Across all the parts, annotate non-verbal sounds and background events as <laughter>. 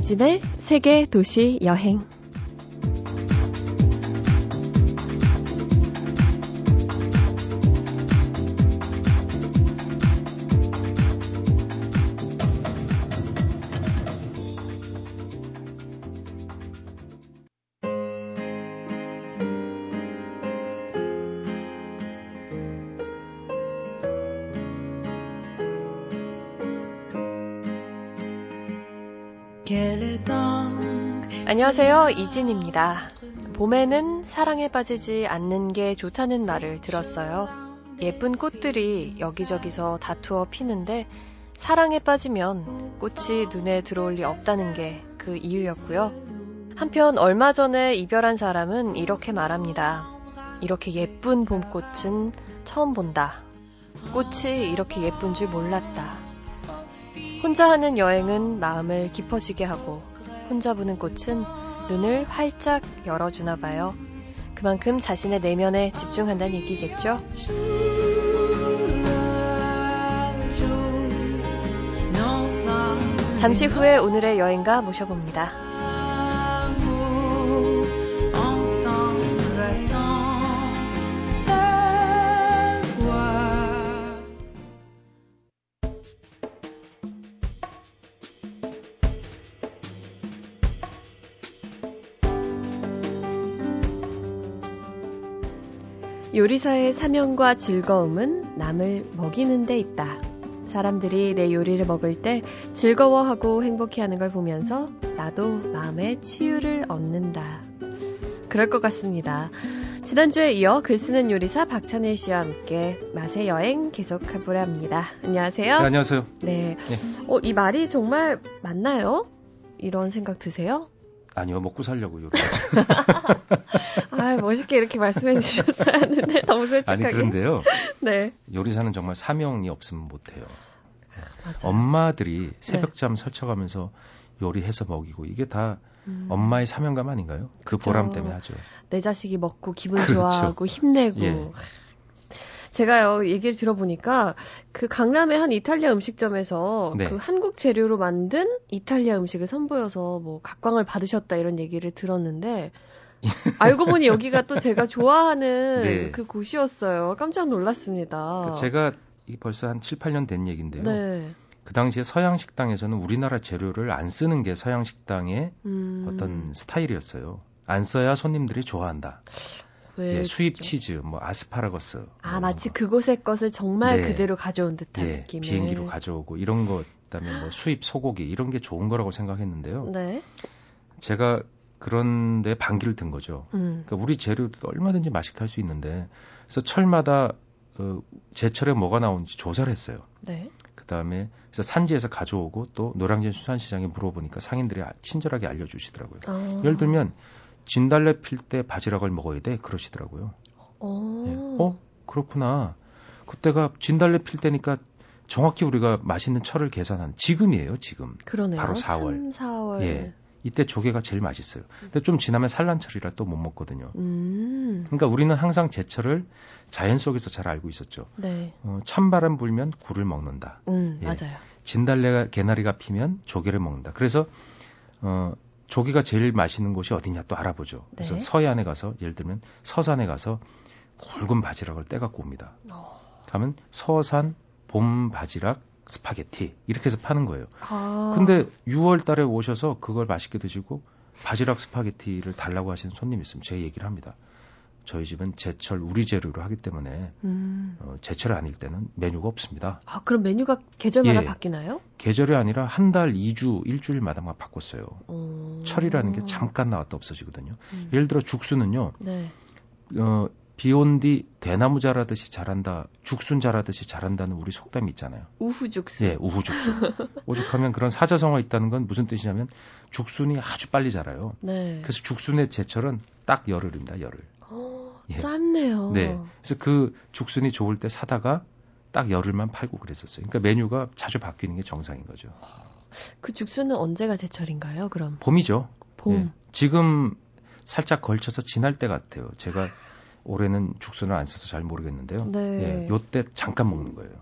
이진의 세계 도시 여행. 안녕하세요. 이진입니다. 봄에는 사랑에 빠지지 않는 게 좋다는 말을 들었어요. 예쁜 꽃들이 여기저기서 다투어 피는데 사랑에 빠지면 꽃이 눈에 들어올 리 없다는 게 그 이유였고요. 한편 얼마 전에 이별한 사람은 이렇게 말합니다. 이렇게 예쁜 봄꽃은 처음 본다. 꽃이 이렇게 예쁜 줄 몰랐다. 혼자 하는 여행은 마음을 깊어지게 하고 혼자 보는 꽃은 눈을 활짝 열어주나 봐요. 그만큼 자신의 내면에 집중한다는 얘기겠죠? 잠시 후에 오늘의 여행가 모셔봅니다. 요리사의 사명과 즐거움은 남을 먹이는 데 있다. 사람들이 내 요리를 먹을 때 즐거워하고 행복해하는 걸 보면서 나도 마음의 치유를 얻는다. 그럴 것 같습니다. 지난주에 이어 글 쓰는 요리사 박찬일 씨와 함께 맛의 여행 계속 해보려 합니다. 안녕하세요. 네, 안녕하세요. 네. 네. 어, 이 말이 정말 맞나요? 이런 생각 드세요? 아니요, 먹고 살려고 요리. <laughs> 아, 멋있게 이렇게 말씀해 주셨어야 하는데 너무 솔직하게. 아니 그런데요. <laughs> 네. 요리사는 정말 사명이 없으면 못 해요. 맞아요. 엄마들이 새벽잠 네. 설쳐가면서 요리해서 먹이고 이게 다 음. 엄마의 사명감 아닌가요? 그 그쵸. 보람 때문에 하죠. 내 자식이 먹고 기분 <laughs> 그렇죠. 좋아하고 힘내고. 예. 제가요 얘기를 들어보니까 그 강남의 한 이탈리아 음식점에서 네. 그 한국 재료로 만든 이탈리아 음식을 선보여서 뭐 각광을 받으셨다 이런 얘기를 들었는데 <laughs> 알고 보니 여기가 또 제가 좋아하는 네. 그 곳이었어요. 깜짝 놀랐습니다. 그 제가 벌써 한 7, 8년 된 얘기인데요. 네. 그 당시에 서양 식당에서는 우리나라 재료를 안 쓰는 게 서양 식당의 음. 어떤 스타일이었어요. 안 써야 손님들이 좋아한다. 예, 수입 치즈, 뭐 아스파라거스. 아뭐 마치 그곳의 것을 정말 네. 그대로 가져온 듯한 예, 느낌. 비행기로 가져오고 이런 것, 그다음에 뭐 수입 소고기 이런 게 좋은 거라고 생각했는데요. 네. 제가 그런데 반기를 든 거죠. 음. 그러니까 우리 재료도 얼마든지 맛있게 할 수 있는데 그래서 철마다 어, 제철에 뭐가 나오는지 조사를 했어요. 네. 그다음에 그래서 산지에서 가져오고 또 노량진 수산시장에 물어보니까 상인들이 친절하게 알려주시더라고요. 아. 예를 들면 진달래 필 때 바지락을 먹어야 돼 그러시더라고요. 어. 네. 어 그렇구나. 그때가 진달래 필 때니까 정확히 우리가 맛있는 철을 계산한 지금이에요 지금. 그러네요. 바로 4월. 3, 4월. 예. 이때 조개가 제일 맛있어요. 근데 좀 지나면 산란철이라 또 못 먹거든요. 음. 그러니까 우리는 항상 제철을 자연 속에서 잘 알고 있었죠. 네. 어, 찬바람 불면 굴을 먹는다. 음, 예. 맞아요. 진달래가 개나리가 피면 조개를 먹는다. 그래서 어, 조기가 제일 맛있는 곳이 어디냐 또 알아보죠. 그래서 네. 서해안에 가서 예를 들면 서산에 가서 굵은 바지락을 떼갖고 옵니다. 어. 가면 서산 봄 바지락 스파게티 이렇게 해서 파는 거예요. 아. 근데 6월 달에 오셔서 그걸 맛있게 드시고 바지락 스파게티를 달라고 하시는 손님 있으면 제 얘기를 합니다. 저희 집은 제철 우리 재료로 하기 때문에 음. 어, 제철 아닐 때는 메뉴가 없습니다. 아 그럼 메뉴가 계절마다 예, 바뀌나요? 계절이 아니라 한 달, 2주, 일주일마다 막 바꿨어요. 오. 철이라는 게 잠깐 나왔다 없어지거든요. 음. 예를 들어 죽순은요. 네. 어, 비온 뒤 대나무 자라듯이 자란다, 죽순 자라듯이 자란다는 우리 속담이 있잖아요. 우후죽순. 예, 우후죽순. 오죽하면 그런 사자성어 있다는 건 무슨 뜻이냐면 죽순이 아주 빨리 자라요. 네. 그래서 죽순의 제철은 딱 열흘입니다, 열흘. 예. 짧네요. 네. 그래서 그 죽순이 좋을 때 사다가 딱 열흘만 팔고 그랬었어요. 그러니까 메뉴가 자주 바뀌는 게 정상인 거죠. 그 죽순은 언제가 제철인가요, 그럼? 봄이죠. 봄. 예. 지금 살짝 걸쳐서 지날 때 같아요. 제가 올해는 죽순을 안 써서 잘 모르겠는데요. 네. 예, 요때 잠깐 먹는 거예요.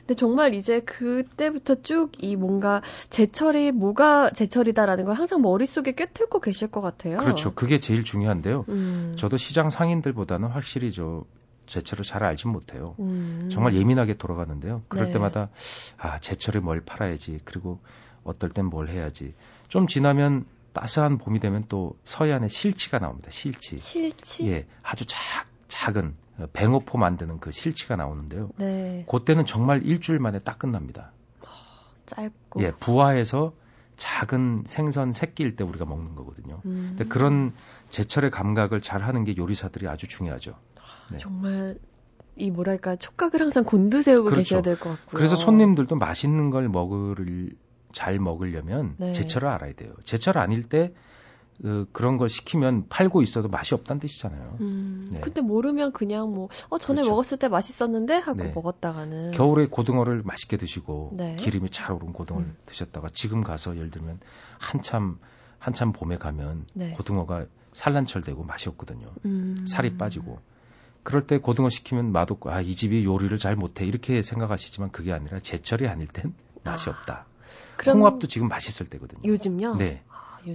근데 정말 이제 그때부터 쭉 이 뭔가 제철이 뭐가 제철이다라는 걸 항상 머릿속에 꿰뚫고 계실 것 같아요. 그렇죠. 그게 제일 중요한데요. 음. 저도 시장 상인들보다는 확실히 저 제철을 잘 알진 못해요. 음. 정말 예민하게 돌아가는데요. 그럴 네. 때마다 아 제철에 뭘 팔아야지 그리고 어떨 땐 뭘 해야지 좀 지나면 따스한 봄이 되면 또 서해안에 실치가 나옵니다. 실치. 실치. 예, 아주 작 작은 뱅어포 만드는 그 실치가 나오는데요. 네. 그때는 정말 일주일 만에 딱 끝납니다. 짧고. 예, 부화해서 작은 생선 새끼일 때 우리가 먹는 거거든요. 음. 근데 그런 제철의 감각을 잘 하는 게 요리사들이 아주 중요하죠. 네. 정말 이 뭐랄까 촉각을 항상 곤두세우고 그렇죠. 계셔야 될 것 같고요. 그래서 손님들도 맛있는 걸 먹을 잘 먹으려면 네. 제철을 알아야 돼요. 제철 아닐 때 그, 그런 걸 시키면 팔고 있어도 맛이 없다는 뜻이잖아요. 음, 네. 근데 모르면 그냥 뭐, 어, 전에 그렇죠. 먹었을 때 맛있었는데 하고 네. 먹었다가는. 겨울에 고등어를 맛있게 드시고, 네. 기름이 잘 오른 고등어를 음. 드셨다가 지금 가서 예를 들면 한참, 한참 봄에 가면 네. 고등어가 산란철 되고 맛이 없거든요. 음. 살이 빠지고. 그럴 때 고등어 시키면 맛없고, 아, 이 집이 요리를 잘 못해. 이렇게 생각하시지만 그게 아니라 제철이 아닐 땐 맛이 아. 없다. 홍합도 지금 맛있을 때거든요. 요즘요? 네.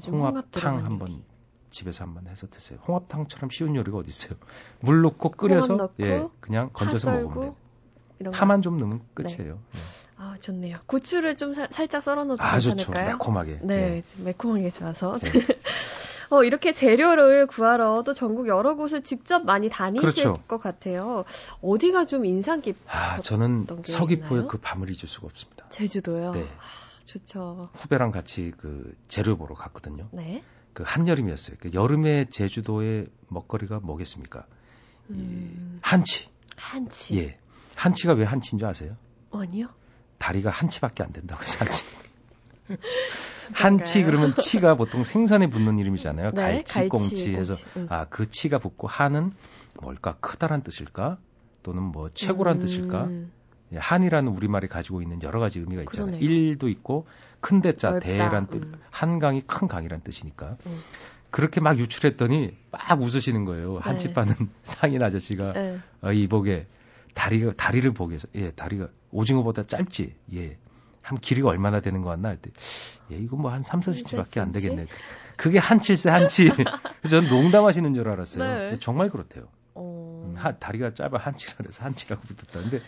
홍합탕 한번 집에서 한번 해서 드세요. 홍합탕처럼 쉬운 요리가 어디 있어요? <laughs> 물 넣고 끓여서 예, 그냥 건져서 먹으면 돼요. 파만 좀 넣으면 끝이에요. 네. 네. 아 좋네요. 고추를 좀 사, 살짝 썰어 넣어도 아, 괜찮을까요? 좋죠. 매콤하게. 네, 네. 매콤하게 좋아서. 네. <laughs> 어, 이렇게 재료를 구하러 또 전국 여러 곳을 직접 많이 다니실 그렇죠. 것 같아요. 어디가 좀 인상 깊었던 아, 저는 서귀포의 그 밤을 잊을 수가 없습니다. 제주도요? 네. 아, 좋죠. 후배랑 같이 그 재료 보러 갔거든요. 네. 그 한여름이었어요. 그 여름에 제주도의 먹거리가 뭐겠습니까? 음... 한치. 한치. 예. 한치가 왜 한치인 줄 아세요? 아니요. 다리가 한치밖에 안 된다고 해서 한치. <laughs> 한치 그러면 치가 보통 생선에 붙는 이름이잖아요. 네, 갈치, 갈치, 꽁치 해서 응. 아그 치가 붙고 한은 뭘까 크다란 뜻일까? 또는 뭐 최고란 음... 뜻일까? 예, 한이라는 우리말이 가지고 있는 여러 가지 의미가 있잖아요. 그러네요. 일도 있고 큰 대자 대란 뜻, 음. 한강이 큰 강이란 뜻이니까. 음. 그렇게 막 유출했더니 막 웃으시는 거예요. 네. 한치 파는 <laughs> 상인 아저씨가 네. 어, 이보게 다리가 다리를 보게 해서 예 다리가 오징어보다 짧지 예. 한 길이가 얼마나 되는 거 같나 할 때 예, 이거 뭐 한 3, 4cm밖에 안 되겠네. 그게 한치세 한치. <laughs> 그래서 저는 농담하시는 줄 알았어요. 네. 정말 그렇대요. 어... 음, 하, 다리가 짧아 한치라 그래서 한치라고 붙었다는데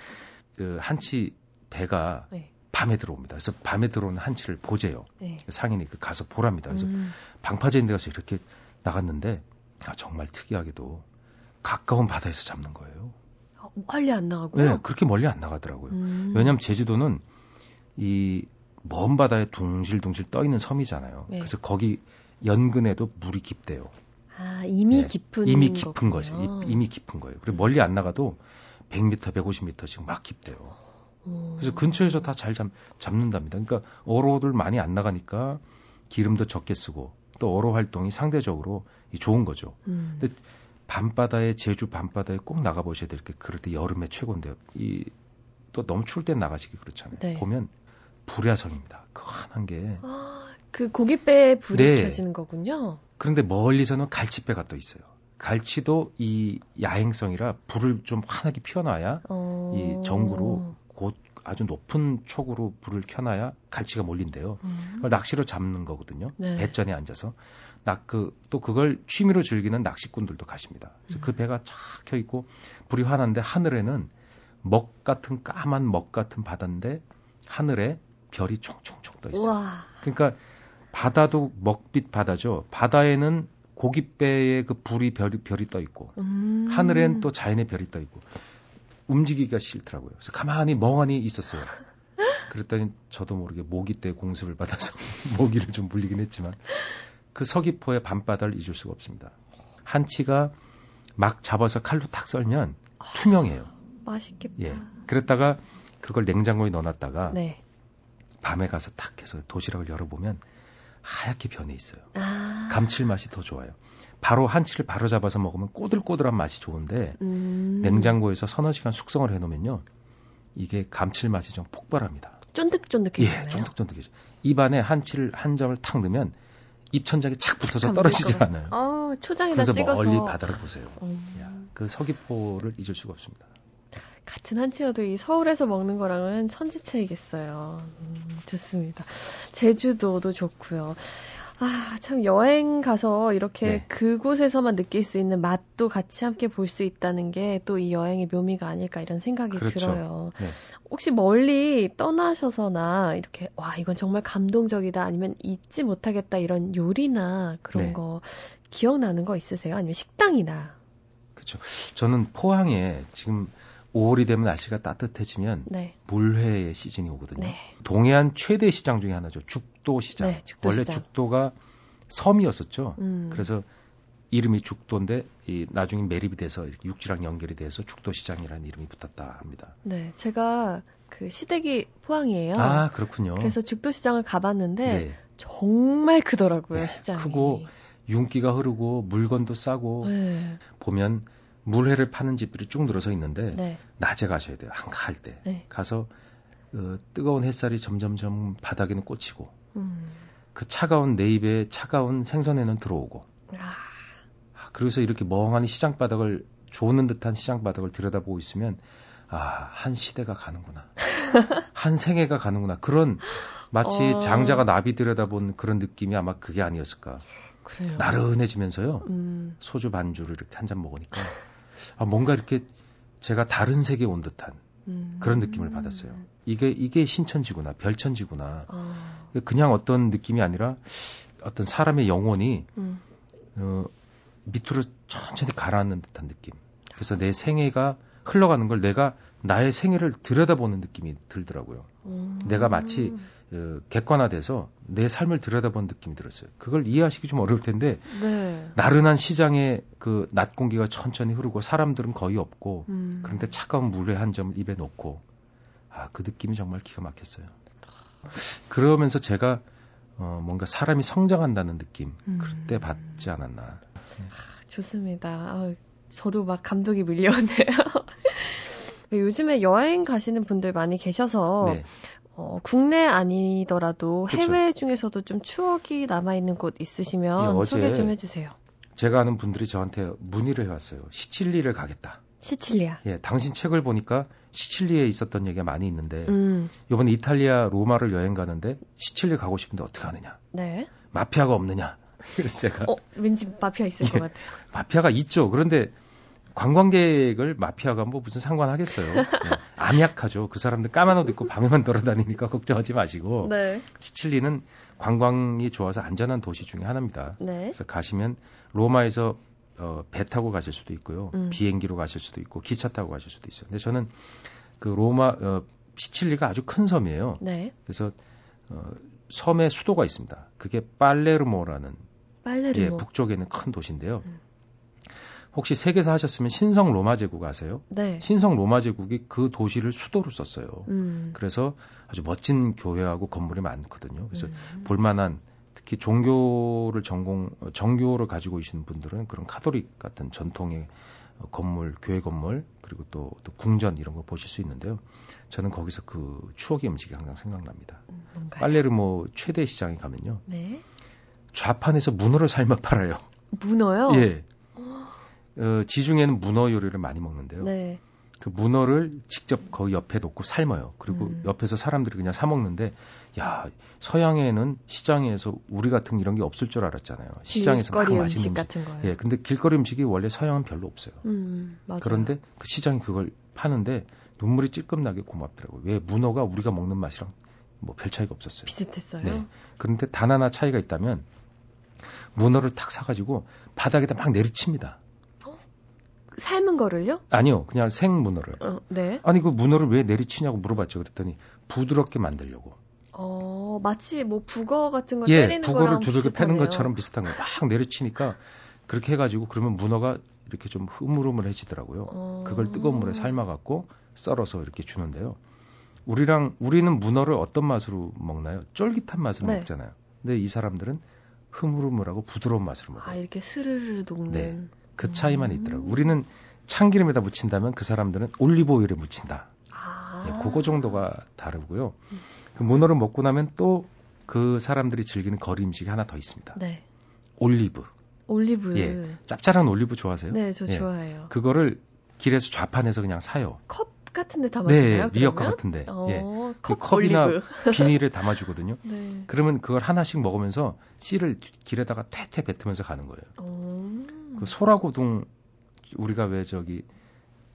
그 한치 배가 네. 밤에 들어옵니다. 그래서 밤에 들어오는 한치를 보재요. 네. 상인이 그 가서 보랍니다. 그래서 음. 방파제 인데 가서 이렇게 나갔는데 아, 정말 특이하게도 가까운 바다에서 잡는 거예요. 어, 멀리 안 나가고요? 네, 그렇게 멀리 안 나가더라고요. 음. 왜냐하면 제주도는 이 먼 바다에 둥실둥실 떠 있는 섬이잖아요. 네. 그래서 거기 연근에도 물이 깊대요. 아, 이미 네. 깊은 이미 깊은 거죠. 이미 깊은 거예요. 그리고 멀리 안 나가도 100m, 150m씩 막 깊대요. 그래서 근처에서 다 잘 잡는답니다. 그러니까 어로들 많이 안 나가니까 기름도 적게 쓰고 또 어로 활동이 상대적으로 좋은 거죠. 음. 근데 밤바다에 제주 밤바다에 꼭 나가 보셔야 될 게 그럴 때 여름에 최고인데요. 이 또 너무 추울 때 나가시기 그렇잖아요. 네. 보면 불야성입니다. 그 환한 게. 아, 그 고깃배에 불이 네. 켜지는 거군요. 그런데 멀리서는 갈치배가 또 있어요. 갈치도 이 야행성이라 불을 좀 환하게 피워놔야 어... 이 전구로 곧 아주 높은 촉으로 불을 켜놔야 갈치가 몰린대요. 음. 낚시로 잡는 거거든요. 네. 배전에 앉아서 낙그또 그걸 취미로 즐기는 낚시꾼들도 가십니다. 그래서 그 음. 그 배가 쫙 켜 있고 불이 환한데 하늘에는 먹 같은 까만 먹 같은 바다인데 하늘에 별이 총총총 떠 있어요. 우와. 그러니까 바다도 먹빛 바다죠. 바다에는 고깃배에 그 불이 별이, 별이 떠 있고 음. 하늘엔 또 자연의 별이 떠 있고 움직이기가 싫더라고요. 그래서 가만히 멍하니 있었어요. <laughs> 그랬더니 저도 모르게 모기 때 공습을 받아서 <laughs> 모기를 좀 물리긴 했지만 그 서귀포의 밤바다를 잊을 수가 없습니다. 한치가 막 잡아서 칼로 탁 썰면 투명해요. 맛있겠다. 예. 그랬다가 그걸 냉장고에 넣어놨다가 네. 밤에 가서 탁 해서 도시락을 열어보면 하얗게 변해 있어요. 아. 감칠맛이 더 좋아요. 바로 한치를 바로 잡아서 먹으면 꼬들꼬들한 맛이 좋은데 음. 냉장고에서 서너 시간 숙성을 해놓으면요 이게 감칠맛이 좀 폭발합니다. 쫀득쫀득해지요 예, 쫀득쫀득해져. 입안에 한치를 한 점을 탁 넣으면 입천장에 착 붙어서 떨어지지 않아요. 어, 초장에다 그래서 찍어서 멀리 바다를 보세요. 음. 야, 그 서귀포를 잊을 수가 없습니다. 같은 한치여도 이 서울에서 먹는 거랑은 천지 차이겠어요. 음, 좋습니다. 제주도도 좋고요. 아, 참 여행 가서 이렇게 네. 그곳에서만 느낄 수 있는 맛도 같이 함께 볼 수 있다는 게 또 이 여행의 묘미가 아닐까 이런 생각이 그렇죠. 들어요. 네. 혹시 멀리 떠나셔서나 이렇게 와, 이건 정말 감동적이다 아니면 잊지 못하겠다 이런 요리나 그런 네. 거 기억나는 거 있으세요? 아니면 식당이나? 그렇죠. 저는 포항에 지금 5월이 되면 날씨가 따뜻해지면 네. 물회의 시즌이 오거든요. 네. 동해안 최대 시장 중에 하나죠. 죽도 시장. 네, 죽도 원래 시장. 죽도가 섬이었었죠. 음. 그래서 이름이 죽도인데 이 나중에 매립이 돼서 육지랑 연결이 돼서 죽도 시장이라는 이름이 붙었다 합니다. 네, 제가 그 시댁이 포항이에요. 아 그렇군요. 그래서 죽도 시장을 가봤는데 네. 정말 크더라고요 네, 시장이. 크고 윤기가 흐르고 물건도 싸고 네. 보면 물회를 파는 집들이 쭉 늘어서 있는데 네. 낮에 가셔야 돼요. 한가할 때 네. 가서 어, 뜨거운 햇살이 점점점 바닥에는 꽂히고 음. 그 차가운 내 입에 차가운 생선에는 들어오고 아. 아. 그래서 이렇게 멍하니 시장 바닥을 조는 듯한 시장 바닥을 들여다보고 있으면 아 한 시대가 가는구나 <laughs> 한 생애가 가는구나 그런 마치 어... 장자가 나비 들여다본 그런 느낌이 아마 그게 아니었을까. 그래요. 나른해지면서요. 음. 소주 반주를 이렇게 한 잔 먹으니까 아, 뭔가 이렇게 제가 다른 세계에 온 듯한 음. 그런 느낌을 받았어요. 이게 이게 신천지구나, 별천지구나. 어. 그냥 어떤 느낌이 아니라 어떤 사람의 영혼이 음. 어, 밑으로 천천히 가라앉는 듯한 느낌. 그래서 내 생애가 흘러가는 걸 내가 나의 생애를 들여다보는 느낌이 들더라고요. 음. 내가 마치 어, 객관화돼서 내 삶을 들여다본 느낌이 들었어요. 그걸 이해하시기 좀 어려울 텐데 네. 나른한 시장에 그 낮 공기가 천천히 흐르고 사람들은 거의 없고 음. 그런데 차가운 물에 한 점을 입에 넣고 아 그 느낌이 정말 기가 막혔어요. 그러면서 제가 어, 뭔가 사람이 성장한다는 느낌 음. 그때 받지 않았나. 아, 좋습니다. 아, 저도 막 감독이 밀려오네요. <laughs> 요즘에 여행 가시는 분들 많이 계셔서 네. 어, 국내 아니더라도 그쵸. 해외 중에서도 좀 추억이 남아있는 곳 있으시면 예, 소개 좀 해주세요. 제가 아는 분들이 저한테 문의를 해왔어요. 시칠리를 가겠다. 시칠리아. 예, 당신 책을 보니까 시칠리에 있었던 얘기가 많이 있는데 음. 이번에 이탈리아 로마를 여행 가는데 시칠리 가고 싶은데 어떻게 하느냐? 네. 마피아가 없느냐? <laughs> 그래서 제가 어, 왠지 마피아 있을 예, 것 같아요. 마피아가 있죠. 그런데 관광객을 마피아가 뭐 무슨 상관하겠어요. 네. <laughs> 암약하죠. 그 사람들 까만 옷 입고 밤에만 돌아다니니까 <laughs> 걱정하지 마시고. 네. 시칠리는 관광이 좋아서 안전한 도시 중에 하나입니다. 네. 그래서 가시면 로마에서 어, 배 타고 가실 수도 있고요. 음. 비행기로 가실 수도 있고 기차 타고 가실 수도 있어요. 근데 저는 그 로마 어, 시칠리가 아주 큰 섬이에요. 네. 그래서 어, 섬에 수도가 있습니다. 그게 빨레르모라는 빨레르모. 예, 북쪽에 있는 큰 도시인데요. 음. 혹시 세계사 하셨으면 신성 로마 제국 아세요? 네. 신성 로마 제국이 그 도시를 수도로 썼어요. 음. 그래서 아주 멋진 교회하고 건물이 많거든요. 그래서 음. 볼만한 특히 종교를 전공 정교를 가지고 계신 분들은 그런 카톨릭 같은 전통의 건물, 교회 건물 그리고 또, 또 궁전 이런 거 보실 수 있는데요. 저는 거기서 그 추억의 음식이 항상 생각납니다. 음, 빨레르모 최대 시장에 가면요. 네. 좌판에서 문어를 삶아 팔아요. 문어요? 예. 어, 지중해는 문어 요리를 많이 먹는데요. 네. 그 문어를 직접 거기 옆에 놓고 삶아요. 그리고 음. 옆에서 사람들이 그냥 사 먹는데 야 서양에는 시장에서 우리 같은 이런 게 없을 줄 알았잖아요. 시장에서 막 맛있는 음식 같은 거요. 예, 근데 길거리 음식이 원래 서양은 별로 없어요. 음, 그런데 그 시장이 그걸 파는데 눈물이 찔끔나게 고맙더라고요. 왜 문어가 우리가 먹는 맛이랑 뭐 별 차이가 없었어요. 비슷했어요. 네. 그런데 단 하나 차이가 있다면 문어를 탁 사가지고 바닥에다 막 내리칩니다. 삶은 거를요? 아니요, 그냥 생 문어를. 어, 네. 아니 그 문어를 왜 내리치냐고 물어봤죠. 그랬더니 부드럽게 만들려고. 어, 마치 뭐 북어 같은 거 예, 때리는 북어를 두들겨 패는 것처럼 비슷한 거막 내리치니까 그렇게 해가지고 그러면 문어가 이렇게 좀 흐물흐물해지더라고요. 어... 그걸 뜨거운 물에 삶아갖고 썰어서 이렇게 주는데요. 우리랑 우리는 문어를 어떤 맛으로 먹나요? 쫄깃한 맛으로 네. 먹잖아요. 근데 이 사람들은 흐물흐물하고 부드러운 맛으로 먹어요. 아 이렇게 스르르 녹는. 네. 그 차이만 있더라고요. 우리는 참기름에다 묻힌다면 그 사람들은 올리브 오일에 묻힌다. 아. 예, 그거 정도가 다르고요. 그 문어를 먹고 나면 또 그 사람들이 즐기는 거리 음식이 하나 더 있습니다. 네. 올리브. 올리브. 예. 짭짤한 올리브 좋아하세요? 네, 저 예. 좋아해요. 그거를 길에서 좌판해서 그냥 사요. 컵 같은데 담아주나요? 네, 리어카 같은데. 어, 예. 그 컵이나 <laughs> 비닐을 담아주거든요. 네. 그러면 그걸 하나씩 먹으면서 씨를 길에다가 퇴퇴 뱉으면서 가는 거예요. 오. 그 소라고동 우리가 왜 저기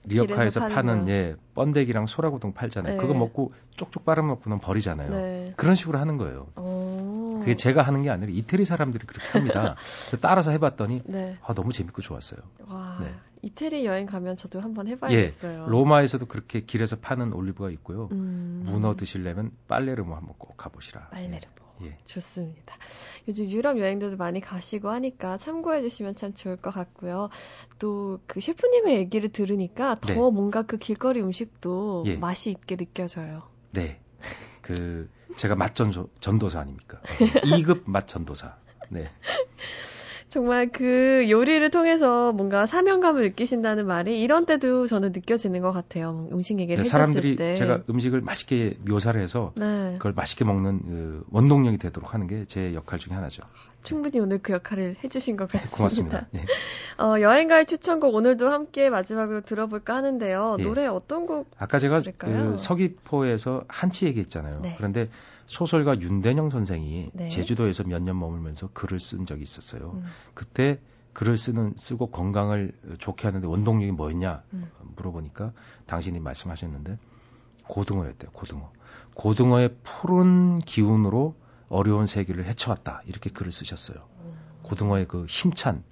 리어카에서 파는 예 번데기랑 소라고동 팔잖아요. 네. 그거 먹고 쪽쪽 빨아먹고는 버리잖아요. 네. 그런 식으로 하는 거예요. 오. 그게 제가 하는 게 아니라 이태리 사람들이 그렇게 합니다. <laughs> 따라서 해봤더니 네. 아 너무 재밌고 좋았어요. 와, 네. 이태리 여행 가면 저도 한번 해봐야겠어요. 예, 로마에서도 그렇게 길에서 파는 올리브가 있고요. 음. 문어 드시려면 빨레르모 한번 꼭 가보시라. 빨레르모. 예. 좋습니다. 요즘 유럽 여행들도 많이 가시고 하니까 참고해 주시면 참 좋을 것 같고요. 또 그 셰프님의 얘기를 들으니까 더 네. 뭔가 그 길거리 음식도 예. 맛이 있게 느껴져요. 네. 그 제가 맛 전도, 전도사 아닙니까? <laughs> 2급 맛 전도사. 네. 정말 그 요리를 통해서 뭔가 사명감을 느끼신다는 말이 이런 때도 저는 느껴지는 것 같아요. 음식 얘기를 네, 사람들이 때. 제가 음식을 맛있게 묘사를 해서 네. 그걸 맛있게 먹는 그 원동력이 되도록 하는 게 제 역할 중에 하나죠. 충분히 오늘 그 역할을 해주신 것 같습니다. 고맙습니다. 예. <laughs> 어, 여행가의 추천곡 오늘도 함께 마지막으로 들어볼까 하는데요. 예. 노래 어떤 곡? 아까 제가 그 서귀포에서 한치 얘기했잖아요. 네. 그런데 소설가 윤대영 선생이 네. 제주도에서 몇 년 머물면서 글을 쓴 적이 있었어요. 음. 그때 글을 쓰는 쓰고 건강을 좋게 하는데 원동력이 뭐였냐 음. 물어보니까 당신이 말씀하셨는데 고등어였대요. 고등어. 고등어의 푸른 기운으로 어려운 세계를 헤쳐왔다 이렇게 글을 쓰셨어요. 음. 고등어의 그 힘찬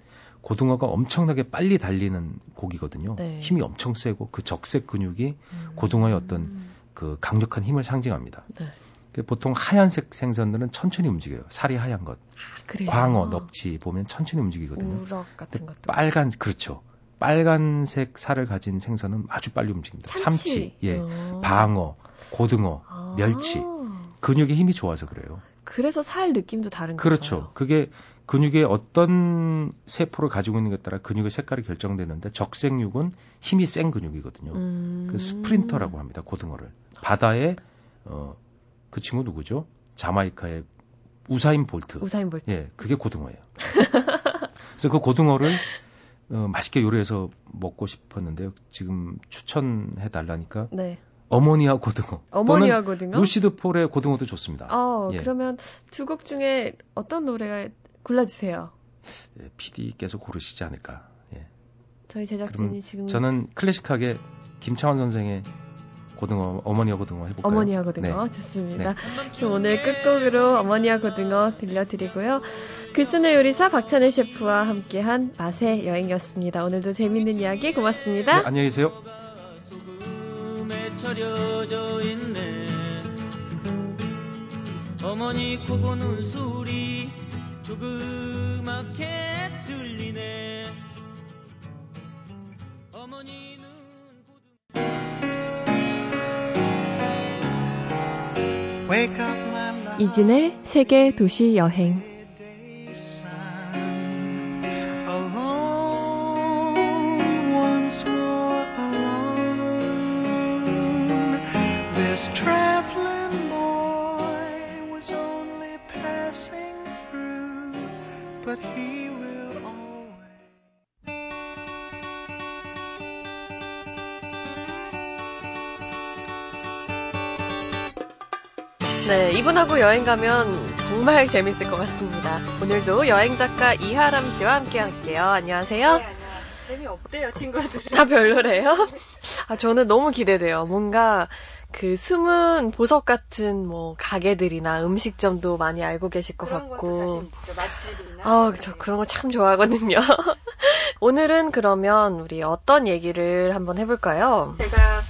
고등어가 엄청나게 빨리 달리는 고기거든요. 네. 힘이 엄청 세고 그 적색 근육이 음. 고등어의 어떤 그 강력한 힘을 상징합니다. 네. 그 보통 하얀색 생선들은 천천히 움직여요. 살이 하얀 것. 아, 광어, 넙치 보면 천천히 움직이거든요. 우럭 같은 것도. 빨간 그렇죠. 빨간색 살을 가진 생선은 아주 빨리 움직입니다. 참치, 참치 예, 어. 방어, 고등어, 아. 멸치. 근육의 힘이 좋아서 그래요. 그래서 살 느낌도 다른 거죠. 그렇죠. 건가요? 그게 근육의 어떤 세포를 가지고 있는 것에 따라 근육의 색깔이 결정되는데 적색육은 힘이 센 근육이거든요. 음. 그 스프린터라고 합니다. 고등어를 바다에 어, 그 친구 누구죠? 자마이카의 우사인 볼트. 우사인 볼트. 예, 그게 고등어예요. <laughs> 그래서 그 고등어를 어, 맛있게 요리해서 먹고 싶었는데요. 지금 추천해 달라니까. 네. 어머니와 고등어. 어머니와 고등어. 루시드 폴의 고등어도 좋습니다. 어, 예. 그러면 두 곡 중에 어떤 노래 골라주세요. 예, PD께서 고르시지 않을까. 예. 저희 제작진이 지금 저는 클래식하게 김창원 선생의 고등어 어머니와 고등어 해볼까요? 어머니와 고등어 네. 좋습니다. 네. 오늘 끝곡으로 어머니와 고등어 들려드리고요. 글쓰는 요리사 박찬일 셰프와 함께한 맛의 여행이었습니다. 오늘도 재밌는 이야기 고맙습니다. 네, 안녕히 계세요. 어머니 코 고는 소리 조그맣게 들리네 어머니 이진의 세계 도시 여행 여행 가면 정말 재밌을 것 같습니다. 오늘도 여행 작가 이하람 씨와 함께 할게요. 안녕하세요. 네, 재미없대요, 친구들. 다 별로래요? <laughs> 아, 저는 너무 기대돼요. 뭔가 그 숨은 보석 같은 뭐 가게들이나 음식점도 많이 알고 계실 것 같고. 맛집이나. 아, 저 그런 거 참 좋아하거든요. <laughs> 오늘은 그러면 우리 어떤 얘기를 한번 해볼까요? 제가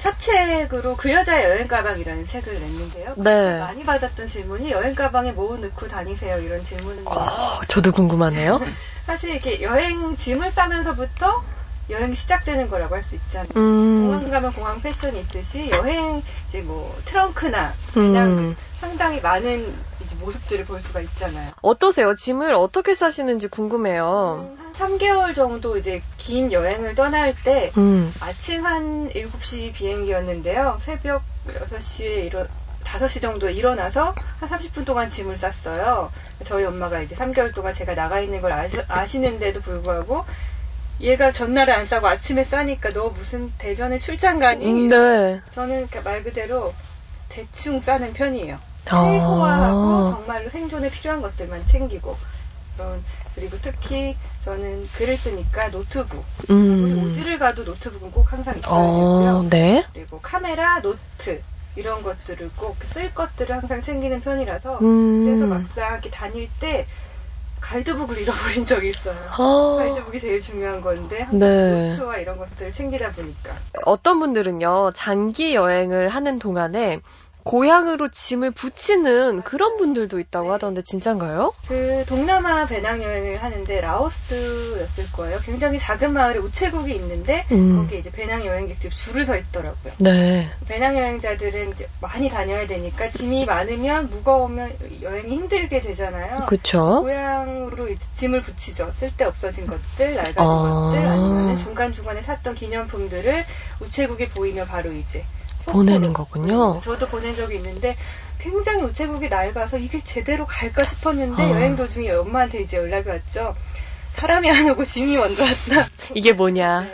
첫 책으로 그 여자의 여행 가방이라는 책을 냈는데요. 네. 많이 받았던 질문이 여행 가방에 뭐 넣고 다니세요 이런 질문인데요. 어, 저도 궁금하네요. <laughs> 사실 이렇게 여행 짐을 싸면서부터 여행이 시작되는 거라고 할 수 있잖아요. 음. 공항 가면 공항 패션이 있듯이 여행 이제 뭐 트렁크나 그냥 음. 상당히 많은 모습들을 볼 수가 있잖아요. 어떠세요? 짐을 어떻게 싸시는지 궁금해요. 음, 한 3개월 정도 이제 긴 여행을 떠날 때 음. 아침 한 7시 비행기였는데요. 새벽 6시에 일어 5시 정도에 일어나서 한 30분 동안 짐을 쌌어요. 저희 엄마가 이제 3개월 동안 제가 나가 있는 걸 아시, 아시는데도 불구하고 얘가 전날에 안 싸고 아침에 싸니까 너 무슨 대전에 출장 가니? 음, 네. 저는 말 그대로 대충 싸는 편이에요. 최소화하고 아~ 정말로 생존에 필요한 것들만 챙기고 그리고 특히 저는 글을 쓰니까 노트북 음. 오지를 가도 노트북은 꼭 항상 있어야 되고요. 어, 네. 그리고 카메라, 노트 이런 것들을 꼭 쓸 것들을 항상 챙기는 편이라서 음. 그래서 막상 이렇게 다닐 때 가이드북을 잃어버린 적이 있어요. 어. 가이드북이 제일 중요한 건데 네. 노트와 이런 것들을 챙기다 보니까 어떤 분들은요 장기 여행을 하는 동안에 고향으로 짐을 붙이는 그런 분들도 있다고 하던데 진짠가요? 그 동남아 배낭여행을 하는데 라오스였을 거예요. 굉장히 작은 마을에 우체국이 있는데 음. 거기 이제 배낭여행객들이 줄을 서 있더라고요. 네. 배낭여행자들은 이제 많이 다녀야 되니까 짐이 많으면 무거우면 여행이 힘들게 되잖아요. 그렇죠. 고향으로 이제 짐을 붙이죠. 쓸데 없어진 것들, 낡아진 아. 것들 아니면 중간 중간에 샀던 기념품들을 우체국에 보이면 바로 이제 보내는 거군요. 네, 저도 보낸 적이 있는데 굉장히 우체국이 낡아서 이게 제대로 갈까 싶었는데 어. 여행 도중에 엄마한테 이제 연락이 왔죠. 사람이 안 오고 짐이 먼저 왔다. <laughs> 이게 뭐냐. 네.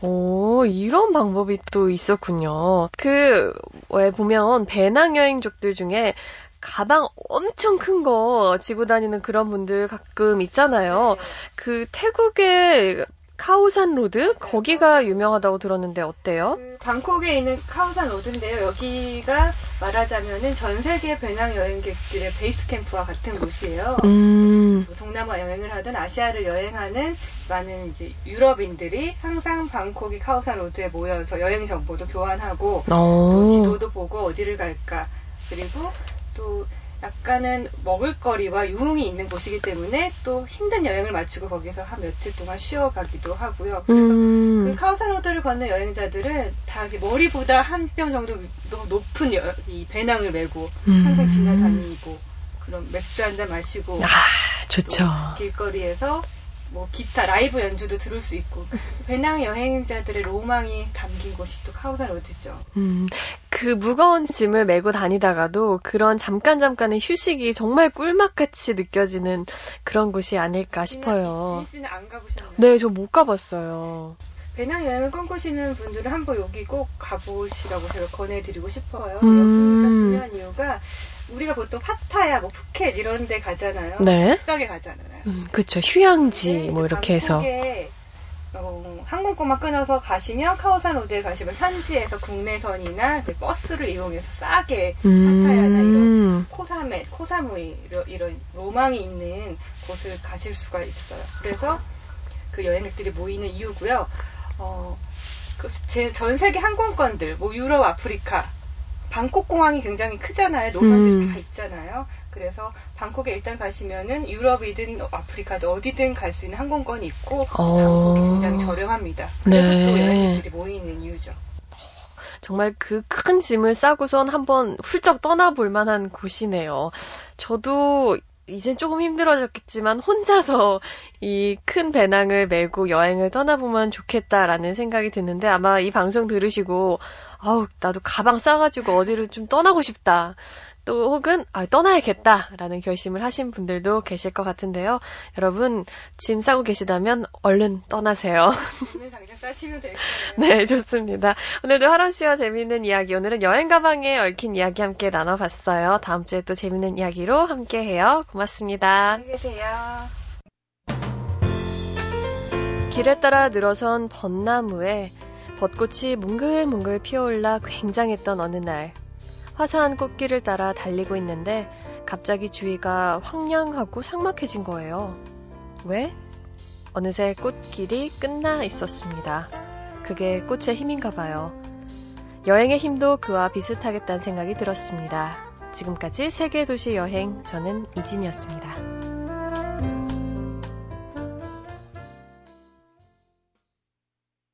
오, 이런 방법이 또 있었군요. 그, 왜 보면 배낭여행족들 중에 가방 엄청 큰 거 지고 다니는 그런 분들 가끔 있잖아요. 네. 그 태국의 카오산 로드 거기가 유명하다고 들었는데 어때요? 그 방콕에 있는 카오산 로드인데요. 여기가 말하자면은 전 세계 배낭 여행객들의 베이스 캠프와 같은 곳이에요. 음. 뭐 동남아 여행을 하든 아시아를 여행하는 많은 이제 유럽인들이 항상 방콕이 카오산 로드에 모여서 여행 정보도 교환하고 또 지도도 보고 어디를 갈까 그리고 또 약간은 먹을거리와 유흥이 있는 곳이기 때문에 또 힘든 여행을 마치고 거기서 한 며칠 동안 쉬어가기도 하고요. 그래서 음. 그 카오산 로드를 걷는 여행자들은 다 머리보다 한 뼘 정도 높은 여, 이 배낭을 메고 음. 항상 지나다니고 그런 맥주 한 잔 마시고 아, 좋죠. 길거리에서 뭐 기타 라이브 연주도 들을 수 있고 배낭 여행자들의 로망이 담긴 곳이 또 카오산 로드죠. 음, 그 무거운 짐을 메고 다니다가도 그런 잠깐 잠깐의 휴식이 정말 꿀맛같이 느껴지는 그런 곳이 아닐까 싶어요. 지희 씨는 안 가보셨나요? 네, 저 못 가봤어요. 배낭 여행을 꿈꾸시는 분들은 한번 여기 꼭 가보시라고 제가 권해드리고 싶어요. 음. 여기가 중요한 이유가 우리가 보통 파타야, 뭐 푸켓 이런 데 가잖아요. 네. 비싸게 가잖아요. 음, 그쵸. 휴양지 네, 뭐 이렇게 해서. 어, 항공권만 끊어서 가시면 카오산 로드에 가시면 현지에서 국내선이나 그 버스를 이용해서 싸게 음. 파타야나 이런 코사멧, 코사무이 이런, 이런 로망이 있는 곳을 가실 수가 있어요. 그래서 그 여행객들이 모이는 이유고요. 어, 그전 세계 항공권들, 뭐 유럽, 아프리카, 방콕 공항이 굉장히 크잖아요. 노선들 음. 다 있잖아요. 그래서 방콕에 일단 가시면은 유럽이든 아프리카든 어디든 갈 수 있는 항공권이 있고 어. 방콕이 굉장히 저렴합니다. 그래서 네. 또 여행객들이 모이는 이유죠. 정말 그 큰 짐을 싸고선 한번 훌쩍 떠나볼 만한 곳이네요. 저도 이제 조금 힘들어졌겠지만 혼자서 이 큰 배낭을 메고 여행을 떠나보면 좋겠다라는 생각이 드는데 아마 이 방송 들으시고 아우, 나도 가방 싸가지고 어디를 좀 떠나고 싶다. 또 혹은 아, 떠나야겠다라는 결심을 하신 분들도 계실 것 같은데요. 여러분 짐 싸고 계시다면 얼른 떠나세요. 오늘 당장 싸시면 될요 네, 좋습니다. 오늘도 하람 씨와 재미있는 이야기 오늘은 여행 가방에 얽힌 이야기 함께 나눠봤어요. 다음 주에 또 재미있는 이야기로 함께해요. 고맙습니다. 안녕히 계세요. 길에 따라 늘어선 벚나무에 벚꽃이 뭉글뭉글 피어올라 굉장했던 어느 날, 화사한 꽃길을 따라 달리고 있는데 갑자기 주위가 황량하고 삭막해진 거예요. 왜? 어느새 꽃길이 끝나 있었습니다. 그게 꽃의 힘인가 봐요. 여행의 힘도 그와 비슷하겠다는 생각이 들었습니다. 지금까지 세계도시 여행, 저는 이진이었습니다.